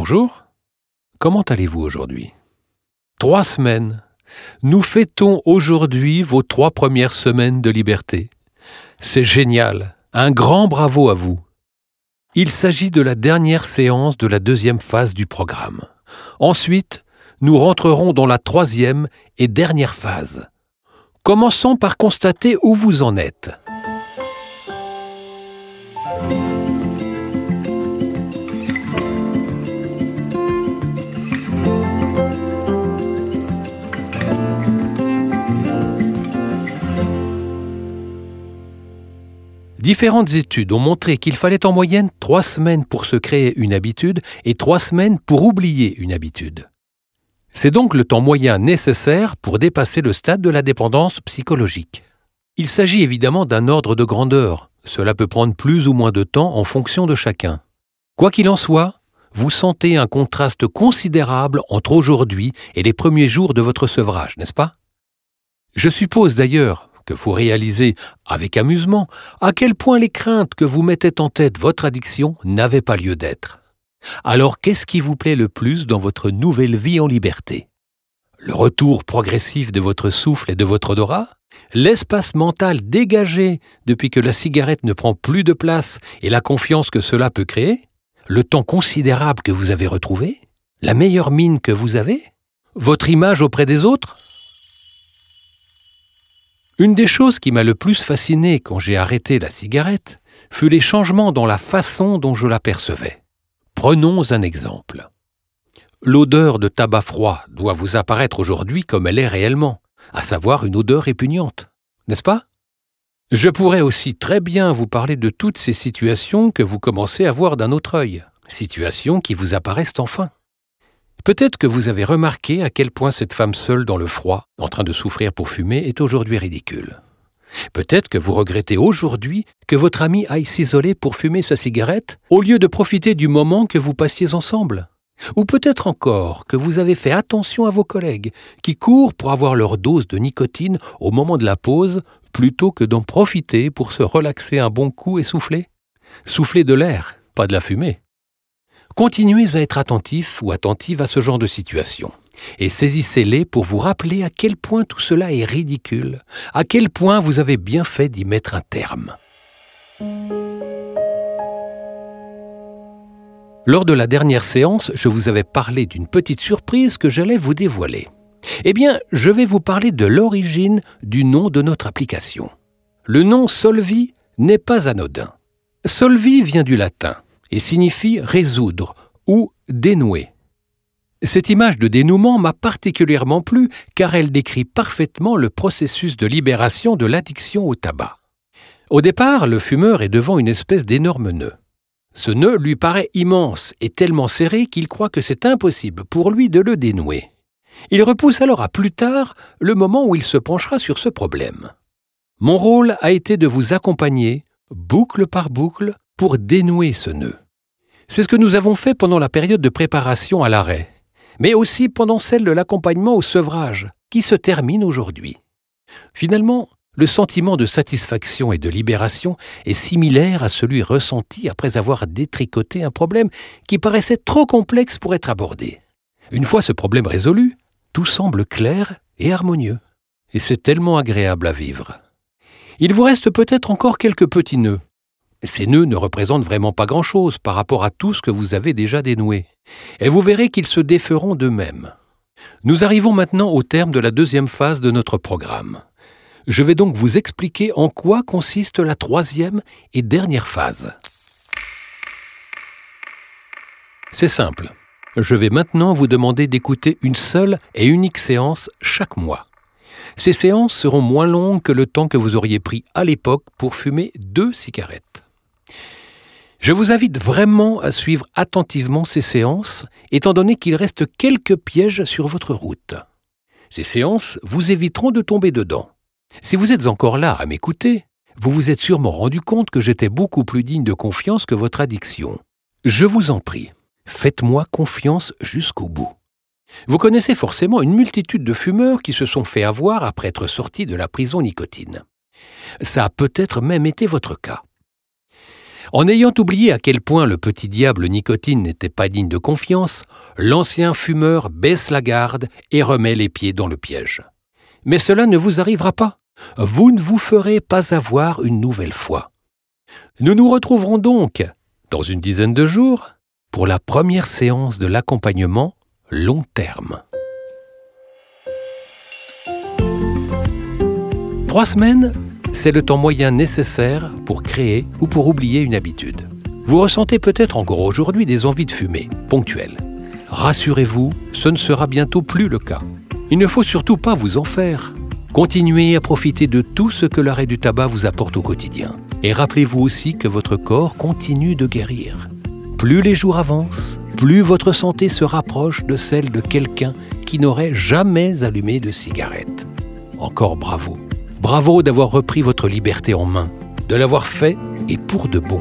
Bonjour. Comment allez-vous aujourd'hui? Trois semaines. Nous fêtons aujourd'hui vos trois premières semaines de liberté. C'est génial. Un grand bravo à vous. Il s'agit de la dernière séance de la deuxième phase du programme. Ensuite, nous rentrerons dans la troisième et dernière phase. Commençons par constater où vous en êtes. Différentes études ont montré qu'il fallait en moyenne trois semaines pour se créer une habitude et trois semaines pour oublier une habitude. C'est donc le temps moyen nécessaire pour dépasser le stade de la dépendance psychologique. Il s'agit évidemment d'un ordre de grandeur. Cela peut prendre plus ou moins de temps en fonction de chacun. Quoi qu'il en soit, vous sentez un contraste considérable entre aujourd'hui et les premiers jours de votre sevrage, n'est-ce pas? Je suppose d'ailleurs que vous réalisez avec amusement à quel point les craintes que vous mettez en tête votre addiction n'avaient pas lieu d'être. Alors qu'est-ce qui vous plaît le plus dans votre nouvelle vie en liberté? Le retour progressif de votre souffle et de votre odorat? L'espace mental dégagé depuis que la cigarette ne prend plus de place et la confiance que cela peut créer? Le temps considérable que vous avez retrouvé? La meilleure mine que vous avez? Votre image auprès des autres? Une des choses qui m'a le plus fasciné quand j'ai arrêté la cigarette fut les changements dans la façon dont je l'apercevais. Prenons un exemple. L'odeur de tabac froid doit vous apparaître aujourd'hui comme elle est réellement, à savoir une odeur répugnante, n'est-ce pas? Je pourrais aussi très bien vous parler de toutes ces situations que vous commencez à voir d'un autre œil, situations qui vous apparaissent enfin. Peut-être que vous avez remarqué à quel point cette femme seule dans le froid, en train de souffrir pour fumer, est aujourd'hui ridicule. Peut-être que vous regrettez aujourd'hui que votre ami aille s'isoler pour fumer sa cigarette au lieu de profiter du moment que vous passiez ensemble. Ou peut-être encore que vous avez fait attention à vos collègues qui courent pour avoir leur dose de nicotine au moment de la pause plutôt que d'en profiter pour se relaxer un bon coup et souffler. Souffler de l'air, pas de la fumée. Continuez à être attentif ou attentive à ce genre de situation et saisissez-les pour vous rappeler à quel point tout cela est ridicule, à quel point vous avez bien fait d'y mettre un terme. Lors de la dernière séance, je vous avais parlé d'une petite surprise que j'allais vous dévoiler. Eh bien, je vais vous parler de l'origine du nom de notre application. Le nom Solvi n'est pas anodin. Solvi vient du latin et signifie résoudre ou dénouer. Cette image de dénouement m'a particulièrement plu car elle décrit parfaitement le processus de libération de l'addiction au tabac. Au départ, le fumeur est devant une espèce d'énorme nœud. Ce nœud lui paraît immense et tellement serré qu'il croit que c'est impossible pour lui de le dénouer. Il repousse alors à plus tard le moment où il se penchera sur ce problème. Mon rôle a été de vous accompagner, boucle par boucle, pour dénouer ce nœud. C'est ce que nous avons fait pendant la période de préparation à l'arrêt, mais aussi pendant celle de l'accompagnement au sevrage, qui se termine aujourd'hui. Finalement, le sentiment de satisfaction et de libération est similaire à celui ressenti après avoir détricoté un problème qui paraissait trop complexe pour être abordé. Une fois ce problème résolu, tout semble clair et harmonieux. Et c'est tellement agréable à vivre. Il vous reste peut-être encore quelques petits nœuds, ces nœuds ne représentent vraiment pas grand-chose par rapport à tout ce que vous avez déjà dénoué, et vous verrez qu'ils se déferont d'eux-mêmes. Nous arrivons maintenant au terme de la deuxième phase de notre programme. Je vais donc vous expliquer en quoi consiste la troisième et dernière phase. C'est simple. Je vais maintenant vous demander d'écouter une seule et unique séance chaque mois. Ces séances seront moins longues que le temps que vous auriez pris à l'époque pour fumer deux cigarettes. Je vous invite vraiment à suivre attentivement ces séances, étant donné qu'il reste quelques pièges sur votre route. Ces séances vous éviteront de tomber dedans. Si vous êtes encore là à m'écouter, vous vous êtes sûrement rendu compte que j'étais beaucoup plus digne de confiance que votre addiction. Je vous en prie, faites-moi confiance jusqu'au bout. Vous connaissez forcément une multitude de fumeurs qui se sont fait avoir après être sortis de la prison nicotine. Ça a peut-être même été votre cas. En ayant oublié à quel point le petit diable nicotine n'était pas digne de confiance, l'ancien fumeur baisse la garde et remet les pieds dans le piège. Mais cela ne vous arrivera pas. Vous ne vous ferez pas avoir une nouvelle fois. Nous nous retrouverons donc, dans une dizaine de jours, pour la première séance de l'accompagnement long terme. Trois semaines, c'est le temps moyen nécessaire pour créer ou pour oublier une habitude. Vous ressentez peut-être encore aujourd'hui des envies de fumer, ponctuelles. Rassurez-vous, ce ne sera bientôt plus le cas. Il ne faut surtout pas vous en faire. Continuez à profiter de tout ce que l'arrêt du tabac vous apporte au quotidien. Et rappelez-vous aussi que votre corps continue de guérir. Plus les jours avancent, plus votre santé se rapproche de celle de quelqu'un qui n'aurait jamais allumé de cigarette. Encore bravo. Bravo d'avoir repris votre liberté en main, de l'avoir fait et pour de bon.